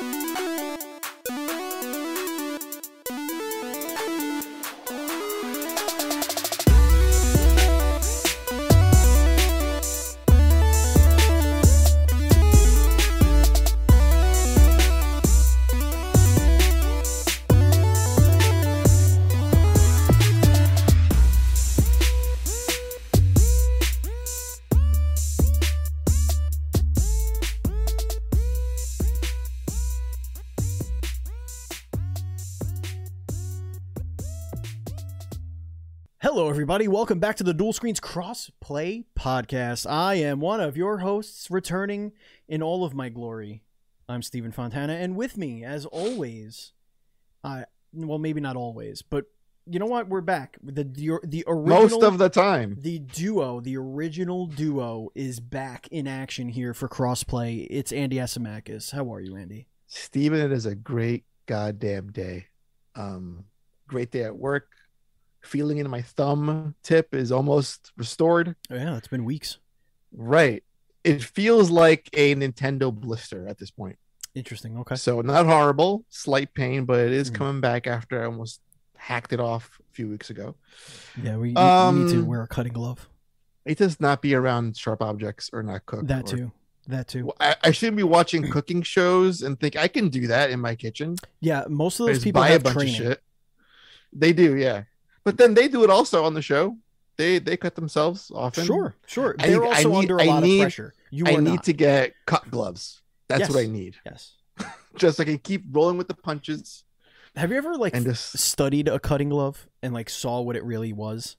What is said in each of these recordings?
Música everybody. Welcome back to the Dual Screens Crossplay Podcast. I am one of your hosts, returning in all of my glory. I'm Stephen Fontana, and with me, as always, I well, maybe not always, but you know what? We're back. The the, the original, Most of the time. the duo, the original duo, is back in action here for crossplay. It's Andy Asimakis. How are you, Andy? Stephen, it is a great goddamn day. Um, great day at work. Feeling in my thumb tip is almost restored. Oh, yeah, it's been weeks. Right. It feels like a Nintendo blister at this point. Interesting. Okay. So not horrible, slight pain, but it is Mm. coming back after I almost hacked it off a few weeks ago. Yeah, we, we need to Um, wear a cutting glove. It does not be around sharp objects or not cook. That or- too. That too. I, I shouldn't be watching cooking shows and think I can do that in my kitchen. Yeah, most of those people buy a have bunch training. of shit. They do, yeah. But then they do it also on the show. They they cut themselves often. Sure, sure. I They're need- also need- under a I lot need- of pressure. You I need not. to get cut gloves. That's Yes. what I need. Yes. Just so I can keep rolling with the punches Have you ever like and just studied a cutting glove and like saw what it really was?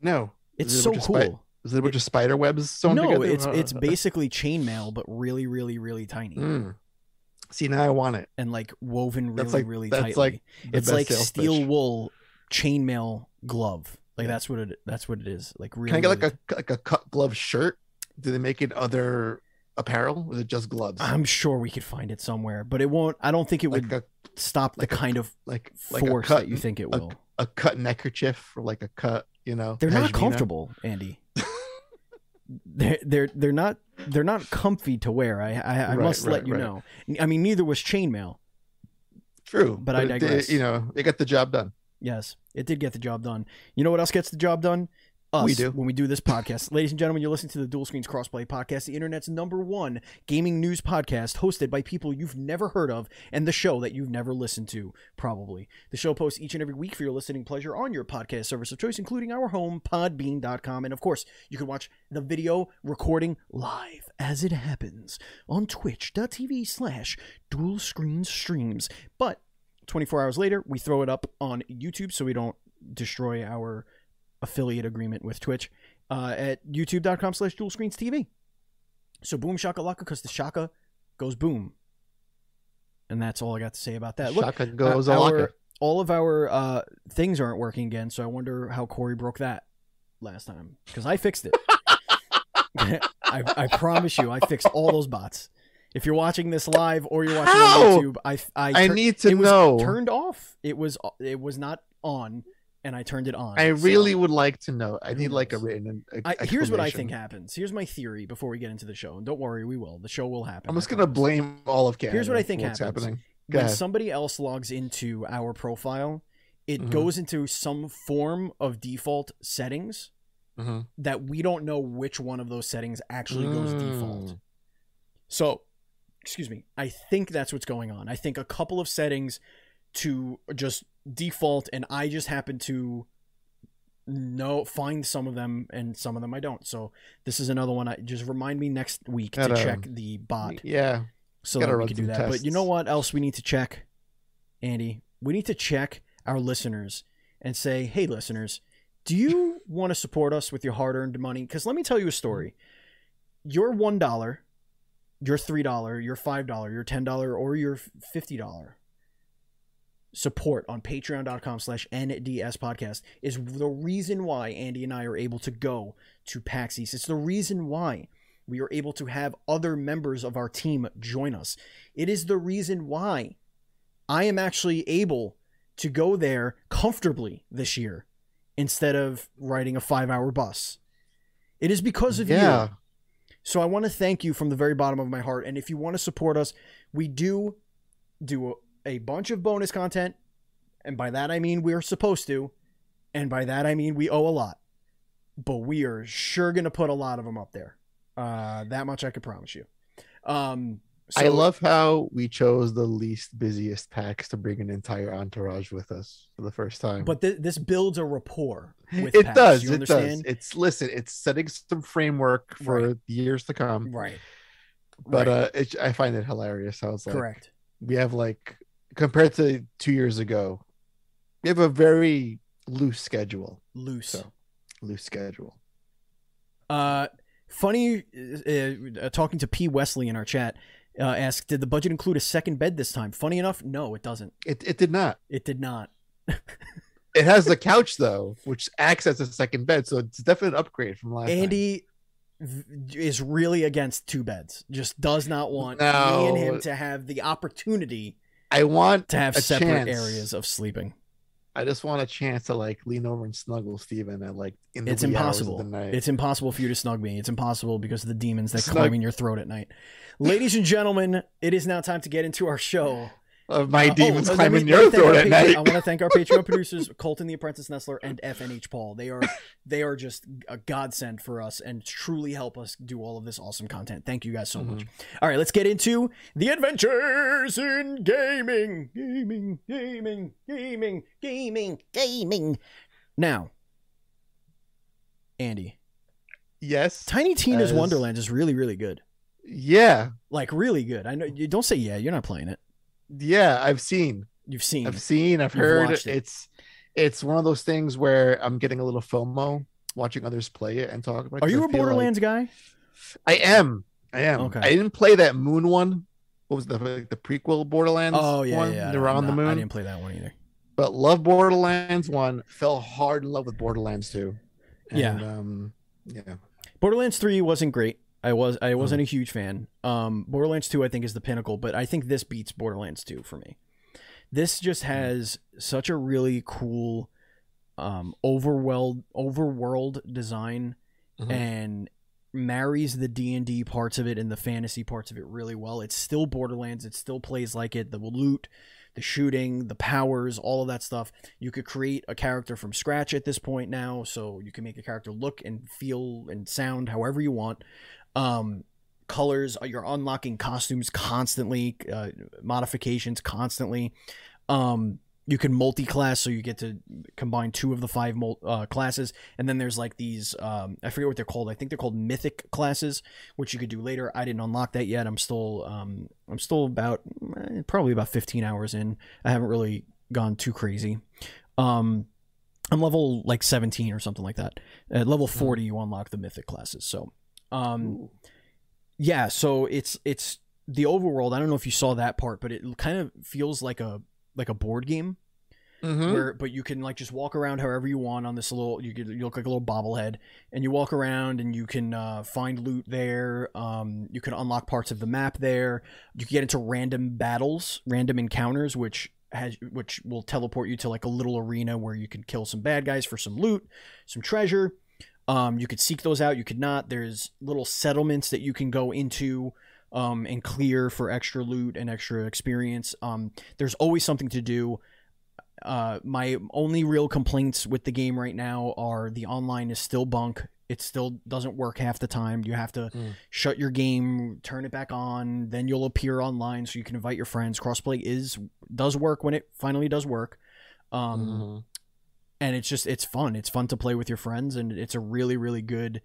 no. It's it so cool. spi- Is it a bunch of spider webs sewn no, together? it's it's basically chainmail, but really, really, really tiny mm. See now I want it. and like woven really, like- really that's tightly. like it's like steel pitch. wool chainmail glove. Like that's what it. That's what it is. Like really. Can I get like a like a cut glove shirt? Do they make it other apparel? Or is it just gloves? I'm sure we could find it somewhere, but it won't. I don't think it would like a stop the a kind of like like a force cut that you think it will. a cut neckerchief or like a cut, you know. They're not comfortable, Andy. they're they're they're not they're not comfy to wear. I I, I Right, must let you right. know. I mean, neither was chainmail. True, But I it did- digress. you know, they got the job done. Yes, it did get the job done. You know what else gets the job done? Us, We do. when we do this podcast. Ladies and gentlemen, you're listening to the Dual Screens Crossplay Podcast, the internet's number one gaming news podcast, hosted by people you've never heard of, and the show that you've never listened to, probably. The show posts each and every week for your listening pleasure on your podcast service of choice, including our home, podbean.com. And of course, you can watch the video recording live as it happens on twitch.tv slash dual screen streams. But 24 hours later, we throw it up on YouTube so we don't destroy our affiliate agreement with Twitch uh, at youtube.com slash dual screens TV. So boom shaka laka because the shaka goes boom. And that's all I got to say about that. Look, Shaka goes uh, our- all of our uh, things aren't working again, so I wonder how Corey broke that last time because I fixed it. I, I promise you, I fixed all those bots. If you're watching this live or you're watching How? on YouTube, I I, I tur- need to it was know. turned off. It was it was not on, and I turned it on. I So, really would like to know. I need like a written. I, here's what I think happens. Here's my theory before we get into the show, and don't worry, we will. The show will happen. I'm just gonna blame all of Canada. Here's what I think happens. happening. Go when ahead. somebody else logs into our profile, it Mhm. goes into some form of default settings Mhm. that we don't know which one of those settings actually goes default. Mm. So, excuse me, I think that's what's going on. I think a couple of settings to just default, and I just happen to know find some of them, and some of them I don't. So this is another one. I just remind me next week to Gotta- check the bot Yeah, so that we can do that. But you know what else we need to check, Andy? We need to check our listeners and say, hey, listeners, do you want to support us with your hard earned money? Because let me tell you a story. Your $1, your $3, your $5, your $10, or your $50 support on patreon.com slash nds podcast is the reason why andy and i are able to go to pax east it's the reason why we are able to have other members of our team join us. It is the reason why I am actually able to go there comfortably this year instead of riding a five hour bus. It is because of yeah. you. So I want to thank you from the very bottom of my heart. And if you want to support us, we do do a, bunch of bonus content, and by that I mean we're supposed to, and by that I mean we owe a lot. But we are sure gonna put a lot of them up there. Uh, that much I can promise you. Um, I love how we chose the least busiest PAX to bring an entire entourage with us for the first time. but th- this builds a rapport with it PAX, does. You It understand? does. It's listen. It's setting some framework for Right. years to come. Right. But Right. uh, it, I find it hilarious how it's like correct. we have like compared to two years ago, we have a very loose schedule. Loose. So loose schedule. Uh, funny. Uh, uh, talking to P Wesley in our chat, uh, asked, "Did the budget include a second bed this time?" Funny enough, no, it doesn't. It it did not. It did not. It has the couch though, which acts as a second bed, so it's definitely an upgrade from last. Andy v- is really against two beds. Just does not want me and him to have the opportunity I want to have separate chance. areas of sleeping. I just want a chance to like lean over and snuggle Steven at like in the It's wee hours of impossible. the night. It's impossible for you to snug me. It's impossible because of the demons that Snug- climb in your throat at night. Ladies and gentlemen, it is now time to get into our show. Of my Uh, oh, demons let climbing me- your me throat at Patreon- night. I want to thank our Patreon producers, Colton the Apprentice Nestler and FNH Paul. They are they are just a godsend for us and truly help us do all of this awesome content. Thank you guys so much. All right, let's get into the adventures in gaming, gaming, gaming, gaming, gaming, gaming. Now, Andy, Yes. Tiny Tina's As- Wonderland is really, really good. Yeah. Like really good. I know you don't say yeah. You're not playing it. Yeah. I've seen. You've seen. I've seen. I've You've heard. it. It's it's one of those things where I'm getting a little FOMO watching others play it and talk about. it, Are you a feel like- Borderlands guy? I am. I am. Okay. I didn't play that Moon one. What was the like the prequel Borderlands? Oh yeah, one? yeah. They were on the moon. I didn't play that one either. but love Borderlands one. Fell hard in love with Borderlands two. And, Yeah. Um. Yeah. Borderlands 3 wasn't great. I was I Mm-hmm. wasn't a huge fan. Um Borderlands 2 I think is the pinnacle, but I think this beats Borderlands 2 for me. This just Mm-hmm. has such a really cool um overworld overworld design Mhm. and marries the D&D parts of it and the fantasy parts of it really well. It's still Borderlands, it still plays like it. The loot, the shooting, the powers, all of that stuff. You could create a character from scratch at this point now, so you can make a character look and feel and sound however you want. Um, colors, uh, you're unlocking costumes constantly, uh, modifications constantly. Um, you can multi-class, so you get to combine two of the five mul- uh, classes, and then there's like these um, I forget what they're called. I think they're called mythic classes, which you could do later. I didn't unlock that yet. I'm still um, I'm still about eh, probably about 15 hours in. I haven't really gone too crazy. Um, I'm level like 17 or something like that. At level 40, you unlock the mythic classes. So, um, Ooh. yeah. So it's it's the overworld. I don't know if you saw that part, but it kind of feels like a like a board game Mhm. where but you can like just walk around however you want on this little you you look like a little bobblehead and you walk around and you can uh, find loot there um, you can unlock parts of the map there you can get into random battles random encounters which has which will teleport you to like a little arena where you can kill some bad guys for some loot some treasure um, you could seek those out you could not there's little settlements that you can go into um, and clear for extra loot and extra experience um, there's always something to do uh, my only real complaints with the game right now are the online is still bunk. It still doesn't work half the time. You have to Mm. shut your game, turn it back on, then you'll appear online so you can invite your friends. Crossplay is does work when it finally does work. Um, Mhm. And it's just it's fun. It's fun to play with your friends, and it's a really really good.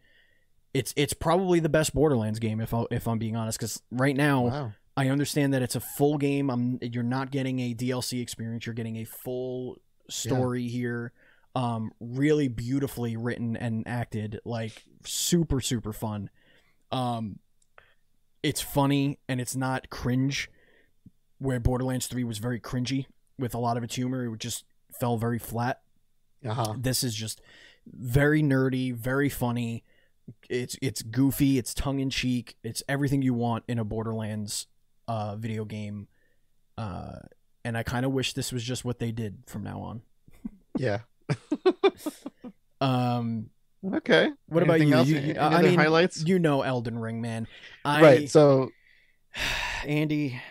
It's it's probably the best Borderlands game if I, if I'm being honest, because right now Wow. I understand that it's a full game. I'm you're not getting a DLC experience. You're getting a full story here. Um, really beautifully written and acted, like super super fun. Um, it's funny and it's not cringe, where Borderlands Three was very cringy with a lot of its humor. It just fell very flat. Uh-huh. This is just very nerdy, very funny. It's it's goofy, it's tongue in cheek, it's everything you want in a Borderlands uh, video game. Uh, and I kind of wish this was just what they did from now on. Yeah. Um, Okay. What about Anything you? Else? You- Any you- I other mean, highlights? you know Elden Ring, man. I, right. So Andy,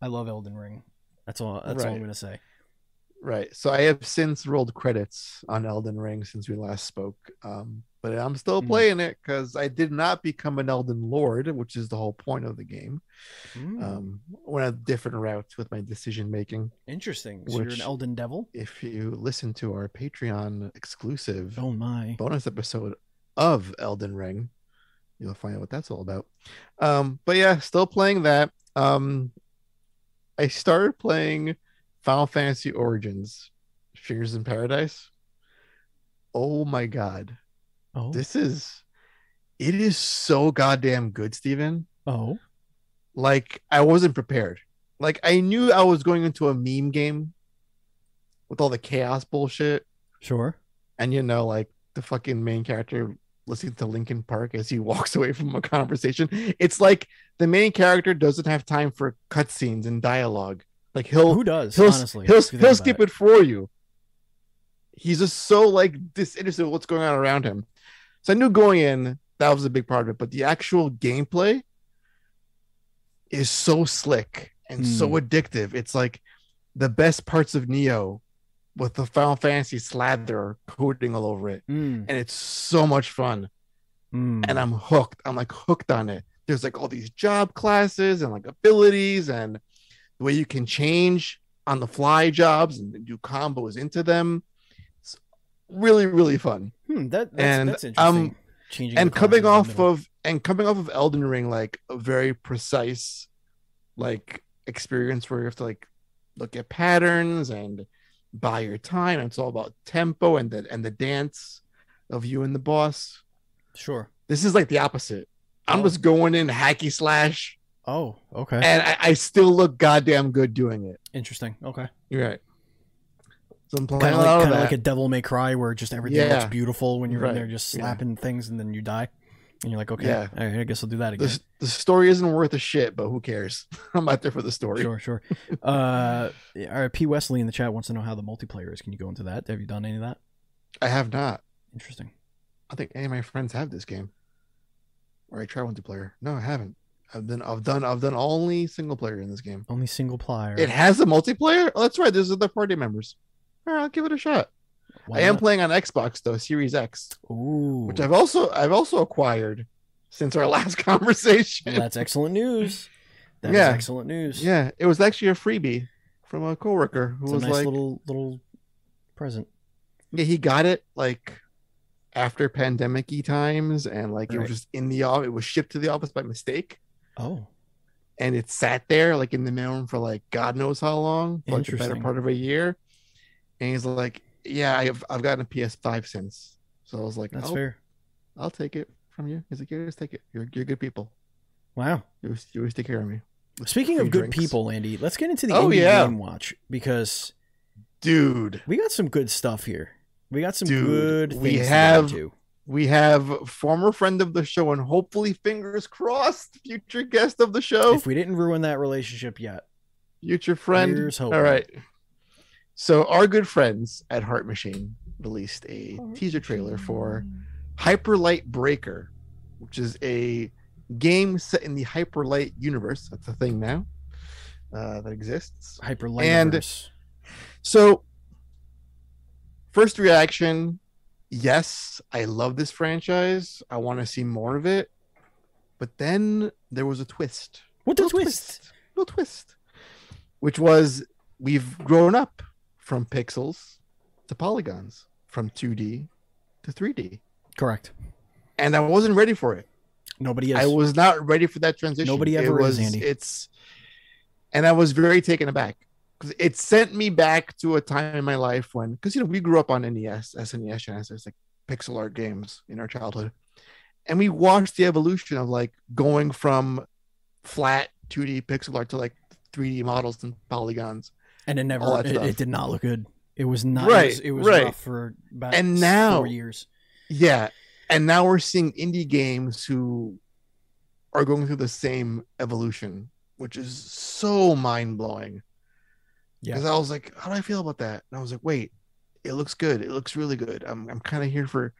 I love Elden Ring. That's all. That's all I'm gonna say. Right. So I have since rolled credits on Elden Ring since we last spoke. Um, but I'm still Hmm. playing it because I did not become an Elden Lord, which is the whole point of the game. Mm, Um, went a different route with my decision making. interesting. So you're an Elden Devil. If you listen to our Patreon exclusive Oh my. bonus episode of Elden Ring, you'll find out what that's all about. Um, but yeah, still playing that. Um, I started playing Final Fantasy Origins, Stranger of Paradise. Oh my god, Oh. this is it is so goddamn good, Steven. oh. Like I wasn't prepared. Like I knew I was going into a meme game with all the chaos bullshit Sure. and you know, like the fucking main character listening to Linkin Park as he walks away from a conversation. It's like the main character doesn't have time for cutscenes and dialogue. Like he'll Who does? he'll honestly, he'll, think he'll skip it. for you. He's just so like disinterested in what's going on around him. So I knew going in that was a big part of it, but the actual gameplay is so slick and so Hmm. addictive. It's like the best parts of Nioh with the Final Fantasy slather coating all over it. Mm, And it's so much fun. mm. And I'm hooked. I'm like hooked on it. There's like all these job classes and like abilities and the way you can change on the fly jobs and do combos into them. It's really, really fun. Hmm, that, that's, and, that's interesting. um, Changing and coming classes in the off of and coming off of Elden Ring, like a very precise like experience where you have to like look at patterns and buy your time. It's all about tempo and the and the dance of you and the boss. sure. This is like the opposite. I'm Oh. just going in hacky slash, Oh, okay. and I, I still look goddamn good doing it. Interesting. Okay. You're right. So I'm playing Kind a of lot like, of kind of that. like a Devil May Cry, where just everything looks Yeah. beautiful when you're in Right. there just Yeah. slapping things, and then you die, and you're like, okay, Yeah. all right, I guess I'll do that again. the, the story isn't worth a shit, but who cares? I'm out there for the story. Sure, sure. Uh, all right. P. Wesley in the chat wants to know how the multiplayer is. Can you go into that? Have you done any of that? I have not. Interesting. I think any of my friends have this game. Or I try multiplayer. No, I haven't. I've done I've done I've done only single player in this game. Only single player. It has a multiplayer? Oh, that's right. There's other party members. All right, I'll give it a shot. Why I am not? playing on Xbox though, Series X, Ooh, which I've also I've also acquired since our last conversation. that's excellent news. That is Yeah. excellent news. yeah, it was actually a freebie from a coworker who it's a was nice like, little little present. yeah, he got it like after pandemic-y times, and like it was just in the office. It was shipped to the office by mistake. Oh, and it sat there like in the mailroom for like God knows how long, like the better part of a year. And he's like, "Yeah, I've I've gotten a PS5 since." So I was like, that's "Oh, fair. I'll take it from you." He's like, "Yeah, just take it. You're you're good people. Wow. You always, you always take care of me." Speaking of good drinks. people, Andy, let's get into the Oh, indie yeah. game watch because dude, we got some good stuff here. We got some Dude, good we things to get have- into. We have former friend of the show and hopefully fingers crossed future guest of the show, If we didn't ruin that relationship yet, future friend. All right. So our good friends at Heart Machine released a teaser trailer for Hyperlight Breaker, which is a game set in the Hyperlight universe. That's a thing now uh, that exists. Hyper And- So, first reaction yes, I love this franchise. I want to see more of it. But then there was a twist. What the Little twist? Little twist. Which was we've grown up from pixels to polygons, from 2D to 3D. Correct. And I wasn't ready for it. Nobody is. I was not ready for that transition. Nobody It ever is, was, Andy. It's and I was very taken aback because it sent me back to a time in my life when because you know we grew up on NES, SNES, Genesis, like pixel art games in our childhood, and we watched the evolution of like going from flat 2D pixel art to like 3D models and polygons. and it never. It, it did not look good. It was not. Right, It was, it was right. rough for about And now- four years. Yeah, and now we're seeing indie games who are going through the same evolution, which is so mind blowing. Yeah. Because I was like, how do I feel about that? And I was like, wait, it looks good. It looks really good. I'm I'm kind of here for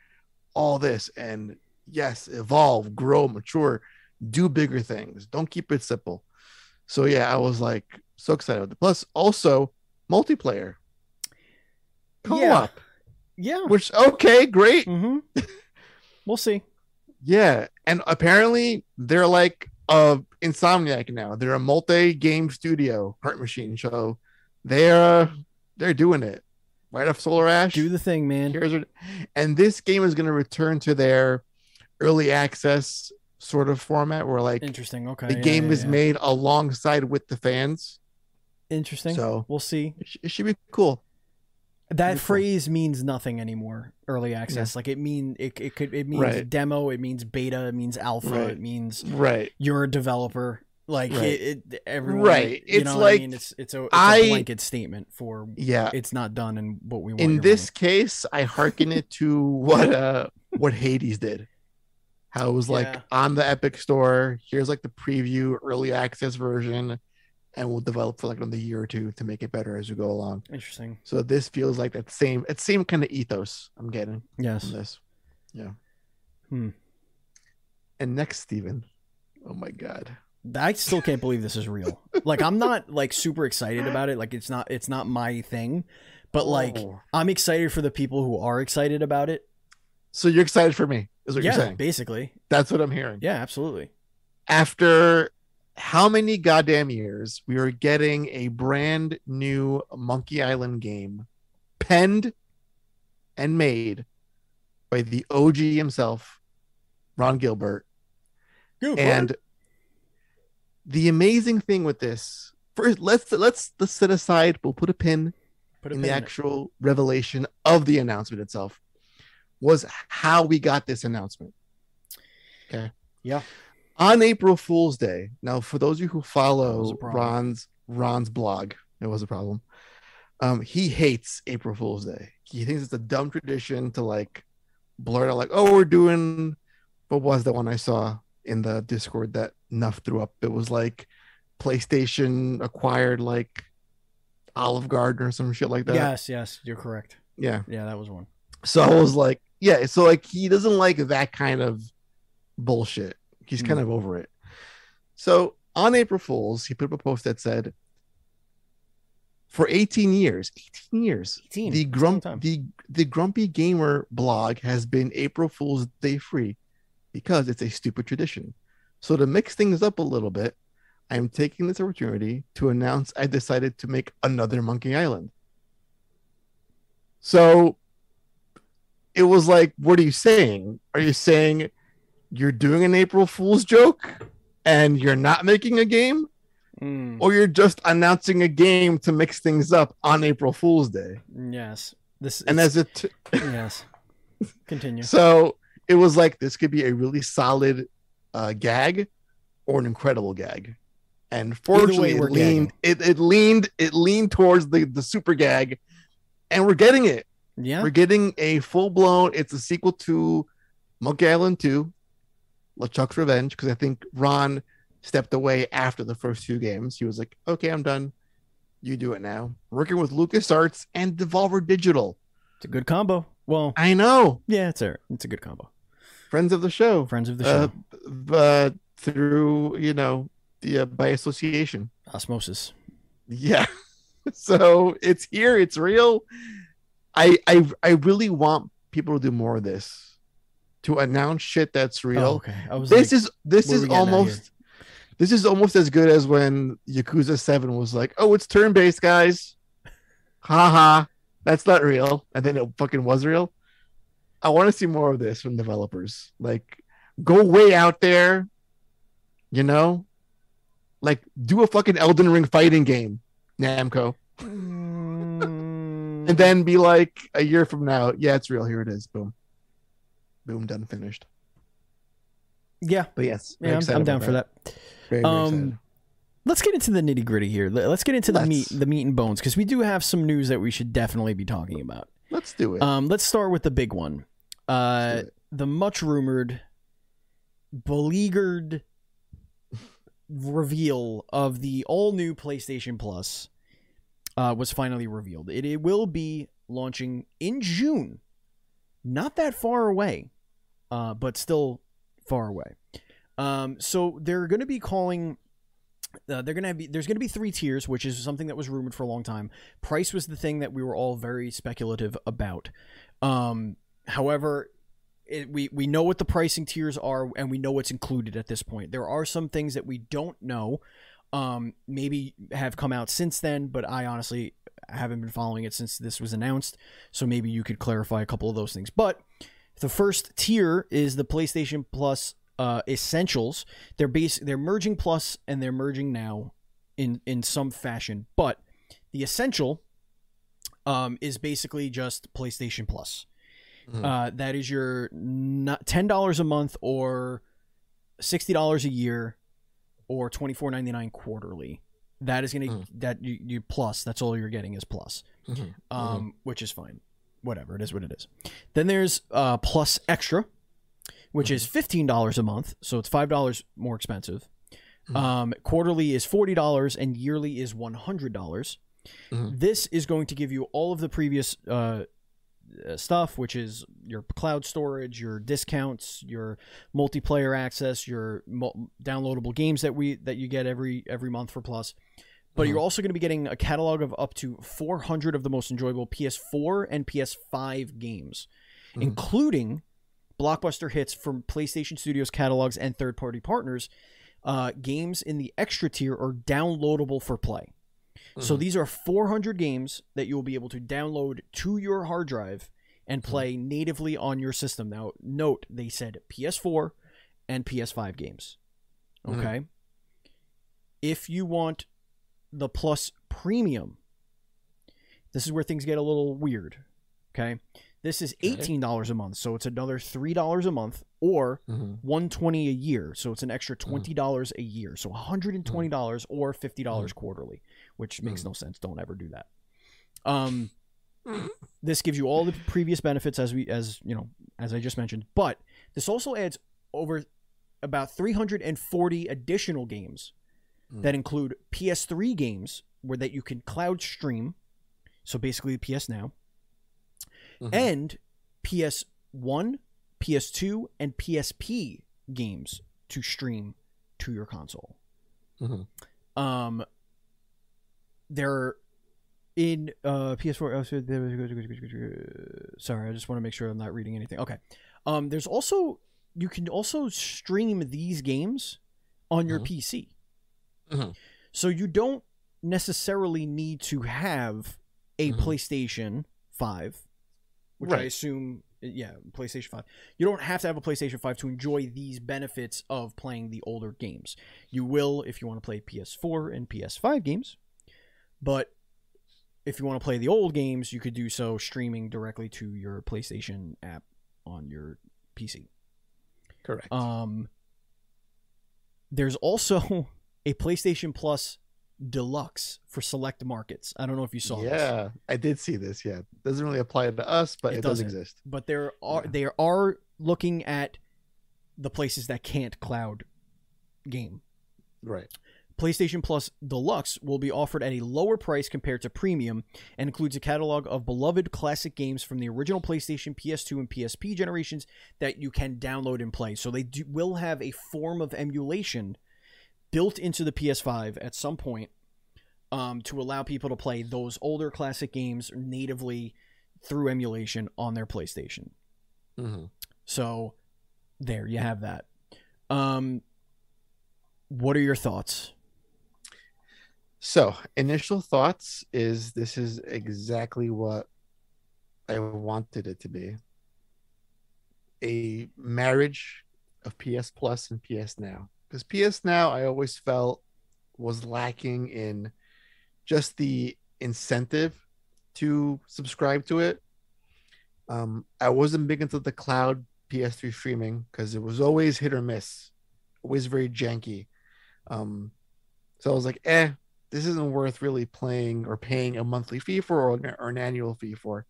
all this. And yes, evolve, grow, mature, do bigger things. Don't keep it simple. So yeah, I was like So excited. Plus, also multiplayer. Co-op. Yeah. Yeah. Which okay, great. Mm-hmm. we'll see. Yeah, and apparently they're like a Insomniac now. They're a multi-game studio, Heart Machine. So they're uh, they're doing it right off Solar Ash. Do the thing, man. And this game is going to return to their early access sort of format, where like Interesting. Okay. the yeah, game yeah, is yeah. made alongside with the fans. Interesting. So we'll see. it, sh- it should be cool. That cool. phrase means nothing anymore. Early access, like it mean it, it could it means Right. demo, it means beta, it means alpha, Right. it means Right. you're a developer. Like Right. it, it everyone, Right. You It's know what I like, mean? It's it's a, it's I- a blanket statement for Yeah. it's not done and what we want. In this case, I hearken it to what uh what Hades did. How it was like Yeah. on the Epic Store. Here's like the preview, early access version, and we'll develop for like another year or two to make it better as we go along. interesting. So this feels like that same, it's same kind of ethos I'm getting Yes. this. Yeah. Hmm. And next, Steven. Oh my god. I still can't believe this is real. Like I'm not like super excited about it. Like it's not it's not my thing. But like Oh. I'm excited for the people who are excited about it. so you're excited for me, is what yeah, you're saying. basically. That's what I'm hearing. Yeah, absolutely. After how many goddamn years, we are getting a brand new Monkey Island game penned and made by the OG himself, Ron Gilbert. Good and the amazing thing with this first let's let's let's set aside we'll put a pin Put a in pin the in actual revelation of the announcement itself was how we got this announcement. Okay? Yeah. on april fool's day now for those of you who follow ron's ron's blog it was a problem. Um he hates april fool's day. He thinks it's a dumb tradition to like blurt out like oh we're doing what was the one i saw in the discord that nuff threw up it was like playstation acquired like olive garden or some shit like that Yes, yes, you're correct. yeah Yeah, that was one. so I was like, yeah, so like he doesn't like that kind of bullshit. He's kind Mm. of over it. So on April Fools, he put up a post that said, for 18 years, 18 years, 18. the That's a long grump the the grumpy gamer blog has been April Fool's Day free because it's a stupid tradition. So to mix things up a little bit, I am taking this opportunity to announce I decided to make another Monkey Island. So it was like, what are you saying? Are you saying you're doing an April Fool's joke and you're not making a game? Mm, Or you're just announcing a game to mix things up on April Fool's Day? yes. This And as it yes. Continue. So it was like this could be a really solid uh, gag or an incredible gag. And fortunately, we're it leaned it, it leaned it leaned towards the the super gag, and we're getting it. Yeah. We're getting a full blown. It's a sequel to Monkey Island Two, LeChuck's Revenge, because I think Ron stepped away after the first two games. He was like, "Okay, I'm done. You do it now." Working with LucasArts and Devolver Digital. It's a good combo. Well, I know, yeah, it's a it's a good combo. Friends of the show. Friends of the uh, show. but through you know the uh, by association. Osmosis. yeah. So it's here. It's real. I, I i really want people to do more of this. To announce shit that's real. Oh, okay. I was this like, is this is we getting at almost this is almost as good as when yakuza 7 was like oh it's turn-based guys. Haha that's not real. And then it fucking was real i want to see more of this from developers like go way out there you know like do a fucking elden ring fighting game namco Mm, and then be like a year from now yeah it's real here it is boom boom done finished yeah, but yes yeah, I'm, I'm down for that. Very, very Um. Let's get into the nitty gritty here. Let- Let's get into the meat, Let's. the meat and bones, because we do have some news that we should definitely be talking about. let's do it Um, let's start with the big one. Uh, the much rumored, beleaguered reveal of the all new PlayStation Plus uh, was finally revealed. It, it will be launching in June, not that far away, uh, but still far away. Um, so they're going to be calling Uh, they're gonna be there's gonna be three tiers, which is something that was rumored for a long time. Price was the thing that we were all very speculative about. Um, however, it, we we know what the pricing tiers are, and we know what's included at this point. There are some things that we don't know. Um, maybe have come out since then, but I honestly haven't been following it since this was announced. So maybe you could clarify a couple of those things. But the first tier is the PlayStation Plus uh, Essentials. They're base they're merging Plus and they're merging now in in some fashion. But the Essential um, is basically just PlayStation Plus. Mhm. Uh, that is your ten dollars a month or sixty dollars a year or twenty four ninety nine quarterly. That is gonna Mm. that you, you plus. That's all you're getting is plus Mhm. um, which is fine. Whatever it is, what it is. Then there's uh, Plus Extra, which is fifteen dollars a month, so it's five dollars more expensive. Mhm. Um, quarterly is forty dollars, and yearly is one hundred dollars. This is going to give you all of the previous uh, stuff, which is your cloud storage, your discounts, your multiplayer access, your mul- downloadable games that we that you get every every month for Plus. But Mhm. you're also going to be getting a catalog of up to 400 of the most enjoyable PS4 and PS5 games, Mhm. including blockbuster hits from PlayStation Studios catalogs and third-party partners. Uh, games in the extra tier are downloadable for play. So Mhm. these are 400 games that you will be able to download to your hard drive and play natively on your system. Now, note they said PS4 and PS5 games. Mhm. Okay. If you want the Plus Premium, this is where things get a little weird. Okay. This is $18 a month, so it's another $3 a month or Mhm. 120 a year so it's an extra Mm-hmm. $20 a year so $120 or $50 quarterly which makes Mhm. no sense don't ever do that um this gives you all the previous benefits as we as you know as i just mentioned but this also adds over about 340 additional games Mm. that include ps3 games where that you can cloud stream so basically ps now Mhm. and PS1, PS2, and PSP games to stream to your console. Mhm. Um, they're in uh, PS4. oh, so there- Sorry, I just want to make sure I'm not reading anything. Okay. Um, there's also you can also stream these games on your Mhm. PC. Mhm. So you don't necessarily need to have a Mhm. PlayStation 5, which I assume, yeah, PlayStation 5. You don't have to have a PlayStation 5 to enjoy these benefits of playing the older games. You will if you want to play PS4 and PS5 games, but if you want to play the old games, you could do so streaming directly to your PlayStation app on your PC. Correct. Um, there's also a PlayStation Plus Deluxe for select markets. I don't know if you saw this, yeah, I did see this. Yeah, doesn't really apply to us, but It it, does exist. but there are Yeah. they are looking at the places that can't cloud game. Right. PlayStation Plus Deluxe will be offered at a lower price compared to Premium and includes a catalog of beloved classic games from the original PlayStation, PS2, and PSP generations that you can download and play. So they do, will have a form of emulation built into the PS5 at some point um, to allow people to play those older classic games natively through emulation on their PlayStation. hmm So there you have that. Um, what are your thoughts? So, initial thoughts is this is exactly what I wanted it to be. A marriage of PS Plus and PS Now. Because PS Now, I always felt was lacking in just the incentive to subscribe to it. Um, I wasn't big into the cloud PS3 streaming because it was always hit or miss, always very janky. Um, so I was like, eh, this isn't worth really playing or paying a monthly fee for or or an annual fee for.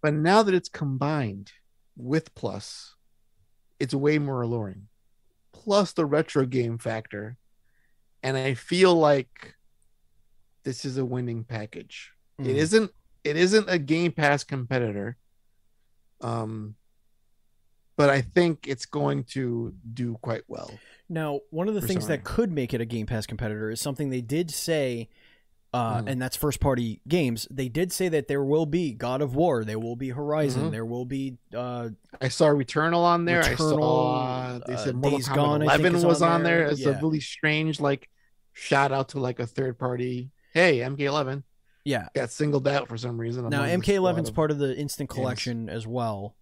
But now that it's combined with Plus, it's way more alluring. Plus the retro game factor. And I feel like this is a winning package. It Mm. isn't it isn't a Game Pass competitor. Um but I think it's going to do quite well. Now, one of the things that could make it a Game Pass competitor is something they did say, uh, Mhm. and that's first party games. They did say that there will be God of War, there will be Horizon, Mhm. there will be uh, I saw Returnal on there. I Returnal, saw they uh, said Mortal Days Kombat Gone. Eleven is was on there. there. It's Yeah. a really strange like shout out to like a third party. Hey, MK11 yeah. got singled out for some reason. Now MK11's squad of- part of the instant games. collection as well.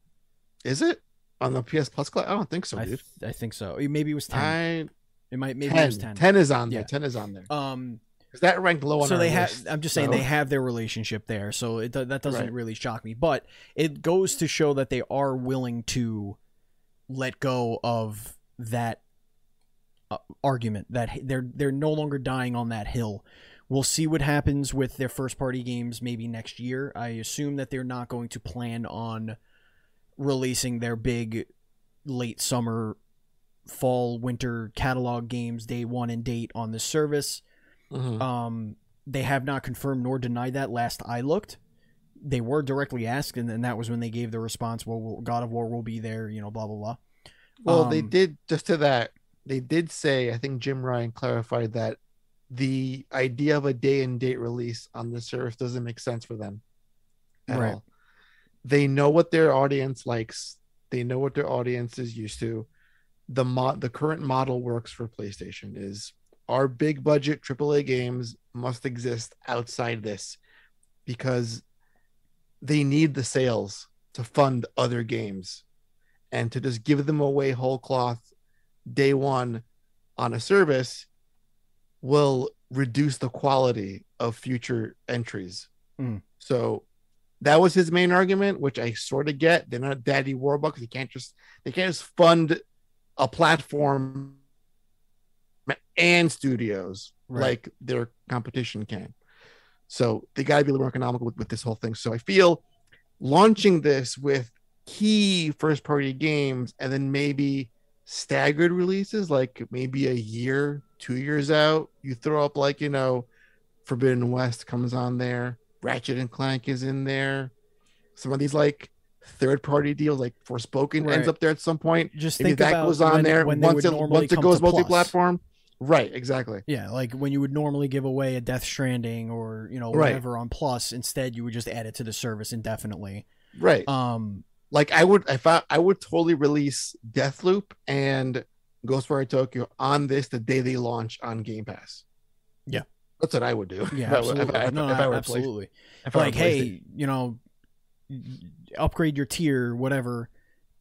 Is it on the PS Plus? I don't think so, I, th- I think so. Maybe it was ten. I it might maybe 10, it was ten. 10 is on there. Yeah. 10 is on there. Um, 'Cause that ranked low on so they have. I'm just saying so- they have their relationship there, so it that doesn't Right. really shock me. But it goes to show that they are willing to let go of that uh, argument that they're they're no longer dying on that hill. We'll see what happens with their first party games maybe next year. I assume that they're not going to plan on releasing their big late summer fall winter catalog games day one and date on the service Mhm. um, they have not confirmed nor denied that. Last I looked, they were directly asked, and then that was when they gave the response. Well, we'll- God of War will be there, you know, blah blah blah. Well, they Um, did just to that. They did say, I think Jim Ryan clarified that the idea of a day and date release on the service doesn't make sense for them at Right. all. They know what their audience likes. They know what their audience is used to. The mod, the current model works for PlayStation is our big budget AAA games must exist outside this because they need the sales to fund other games and to just give them away whole cloth day one on a service will reduce the quality of future entries. Mm. So that was his main argument, which I sort of get. They're not Daddy Warbucks. They can't just they can't just fund a platform and studios Right. like their competition can. So they got to be a little more economical with, with this whole thing. So I feel launching this with key first party games and then maybe staggered releases, like maybe a year, two years out, you throw up like, you know, Forbidden West comes on there, Ratchet and Clank is in there. Some of these like third party deals, like Forspoken Right. ends up there at some point. Just Maybe think that goes on when, there when once it once it goes to Plus. Right, exactly. Yeah, like when you would normally give away a Death Stranding or you know Right. whatever on Plus, instead you would just add it to the service indefinitely. Right. Um, like I would if I I would totally release Deathloop and Ghostwire Tokyo on this the day they launch on Game Pass. Yeah. That's what I would do. yeah, If I if absolutely. If I were Play- absolutely. if Like, hey, you know, upgrade your tier, whatever,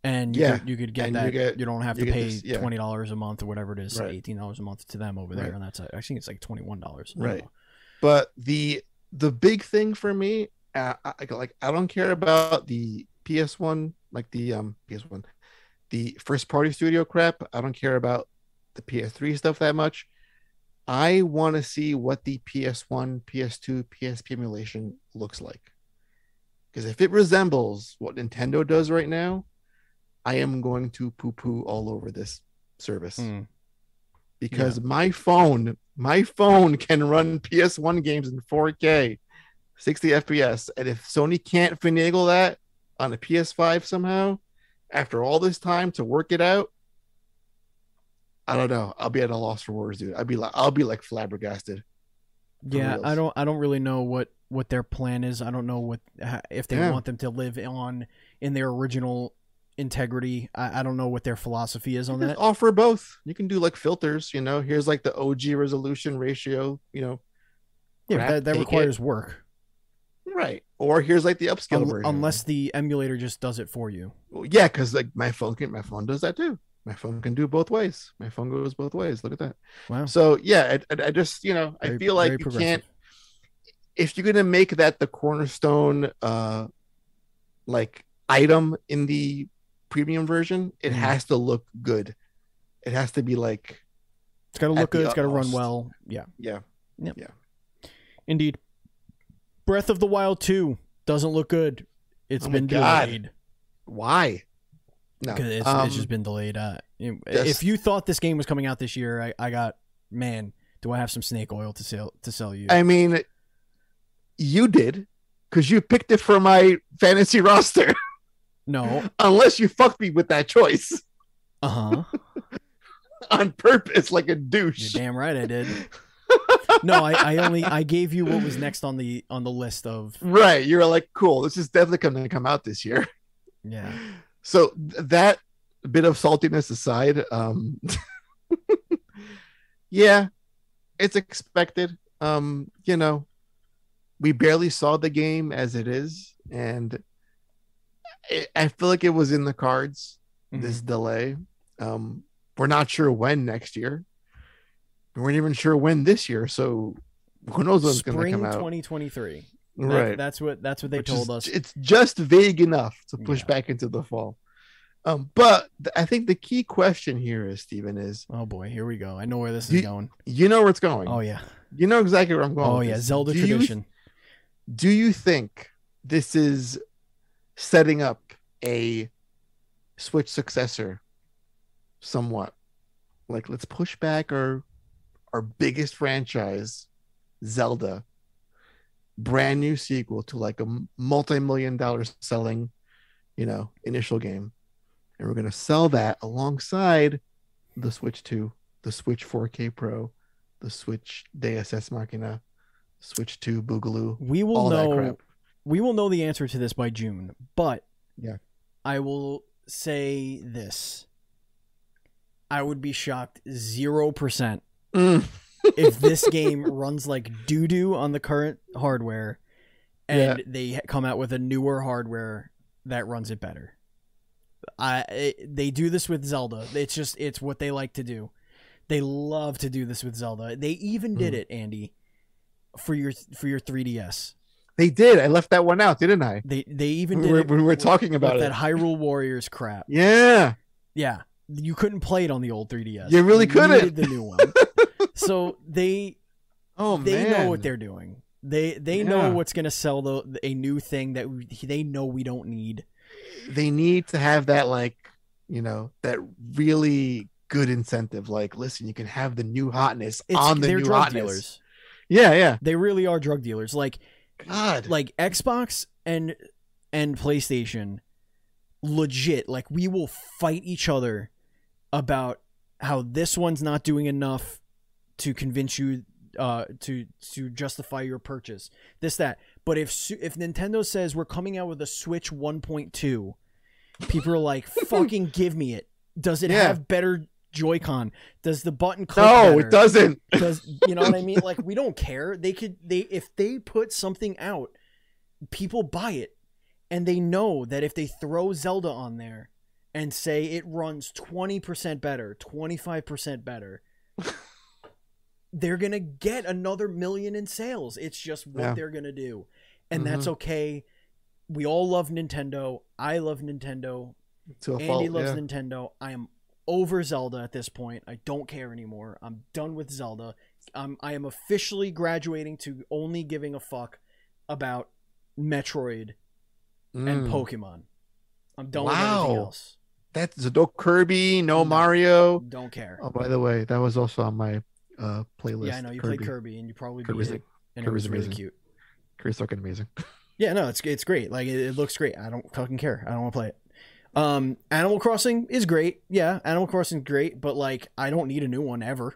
and you Yeah, could, you could get that. you You, don't have you to pay this- yeah. twenty dollars a month or whatever it is, Right. eighteen dollars a month to them over there, Right. and that's I think it's like twenty one dollars. Right. But the the big thing for me, uh, I, I- like I don't care about the PS1, like the um PS1, the first party studio crap. I don't care about the PS3 stuff that much. I want to see what the PS1, PS2, PSP emulation looks like. Because if it resembles what Nintendo does right now, I am going to poo poo all over this service Mm. because my phone, my phone can run PS1 games in 4K, 60 FPS. And if Sony can't finagle that on a PS5 somehow, after all this time to work it out, I don't know. I'll be at a loss for words, dude. I'll be like, I'll be like flabbergasted. Yeah, I don't I don't really know what what their plan is. I don't know what if they Yeah. want them to live on in their original integrity. I, I don't know what their philosophy is on that. offer both. You can do like filters, you know. Here's like the OG resolution ratio, you know. Yeah, crap, that, that requires work. Right. Or here's like the upscale Un- version. unless the emulator just does it for you. Well, yeah, because like my phone can my phone does that too. My phone can do both ways. My phone goes both ways. Look at that. Wow. So yeah, I, I, I just you know I feel like you can't if you're gonna make that the cornerstone uh like item in the premium version, it Mhm. has to look good. It has to be like It's got to look good. It's got to run well. Yeah, yeah. Yeah. Indeed. Breath of the Wild 2 doesn't look good. It's Oh been delayed. Why? No. It's, um, it's just been delayed. Uh, if you thought this game was coming out this year, I, I got man. Do I have some snake oil to sell to sell you? I mean, you did because you picked it for my fantasy roster. No. unless you fucked me with that choice Uh huh. on purpose, like a You're douche. damn right I did. No, I, I only I gave you what was next on the on the list of Right. You're like, cool. This is definitely going to come out this year. yeah. So th- that bit of saltiness aside, um, yeah, it's expected. Um, you know, we barely saw the game as it is, and I, feel like it was in the cards. This delay. Um, we're not sure when next year. We weren't even sure when this year. So who knows when it's going to come out? 2023. That- right. that's what that's what they which told is- us. It's just vague enough to push Yeah. back into the fall. Um, but th- I think the key question here is, Stephen, is Oh boy, here we go. I know where this is going. you know where it's going. Oh yeah. You know exactly where I'm going. Oh yeah. this. Zelda do tradition. You, do you think this is setting up a Switch successor somewhat? Like let's push back our our biggest franchise, Zelda, brand new sequel to like a multi-million dollar selling, you know, initial game. And we're gonna sell that alongside the Switch 2, the Switch 4K Pro, the Switch Deus Ex Machina, Switch 2 Boogaloo, we will all that know crap. We will know the answer to this by June, but Yeah. I will say this. I would be shocked 0% Mm. if this game runs like doo doo on the current hardware and they come out with a newer hardware that runs it better. I it, they do this with Zelda. It's just it's what they like to do. They love to do this with Zelda. They even did Mm. it, Andy, for your for your 3DS. They did. I left that one out, didn't I? They they even When did we were, when we were talking with about that it. Hyrule Warriors crap. Yeah. Yeah, you couldn't play it on the old 3DS. You really couldn't. needed the new one. so they Oh they man. know what they're doing. They they Yeah. know what's gonna sell the a new thing that we, they know we don't need. they need to have that like, you know, that really good incentive. Like, listen, you can have the new hotness It's, on the new drug hotness. dealers. Yeah, yeah. They really are drug dealers. Like God. like Xbox and and PlayStation, legit. Like we will fight each other about how this one's not doing enough to convince you uh to to justify your purchase this that but if if nintendo says we're coming out with a switch 1.2 people are like fucking give me it does it Yeah. have better joy-con does the button click no, better? it doesn't. does you know what I mean? Like we don't care. They could they if they put something out, people buy it, and they know that if they throw Zelda on there and say it runs twenty percent better, twenty five percent better, they're gonna get another million in sales. It's just what Yeah. they're gonna do, and that's mm-hmm. okay. We all love Nintendo. I love Nintendo. To a Andy fault. loves yeah. Nintendo. I am over Zelda at this point. I don't care anymore. I'm done with Zelda. I'm I am officially graduating to only giving a fuck about Metroid and Mm. Pokemon. I'm done with everything Wow. else. That's no Kirby, no No. Mario. Don't care. Oh, by the way, that was also on my uh playlist. yeah, I know you played Kirby and you probably beat Kirby's it, and Kirby's it was really amazing. cute. Kirby's fucking amazing. Yeah, no, it's it's great. Like it, it looks great. I don't fucking care. I don't want to play it. Um, Animal Crossing is great. Yeah, Animal Crossing is great, but like I don't need a new one ever,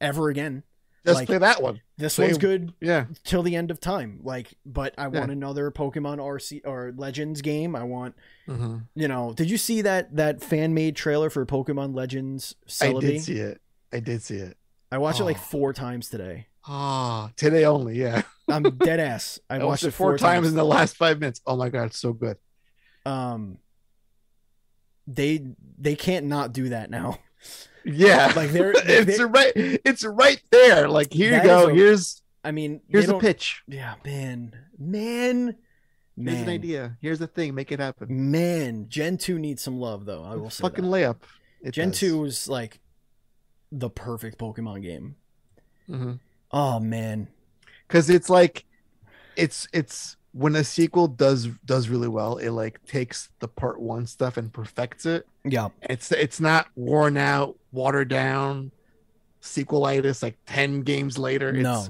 ever again. Just Like- play that one. This Same. one's good Yeah. till the end of time. Like, but I Yeah. want another Pokemon Arceus or Legends game. I want, hmm you know, did you see that that fan made trailer for Pokemon Legends I Celebi? did see it. I did see it. I watched it like Oh. four times today. Ah, today only. Yeah. I'm dead ass. I, I, watched, watched it four times in the last five minutes. Oh my god, it's so good. Um, they they can't not do that now. Yeah, Like, they're- it's they're- right. It's right there. Like here you go. a- here's I mean, here's a pitch. Yeah, man, man, man. Here's an idea. Here's the thing. Make it happen. Man, Gen two needs some love though. I will say Fucking that. layup. It Gen does. two was like the perfect Pokemon game. Mhm. Oh man, because it's like it's it's when a sequel does does really well it like takes the part one stuff and perfects it yeah, it's it's not worn out watered down sequelitis like 10 games later it's no,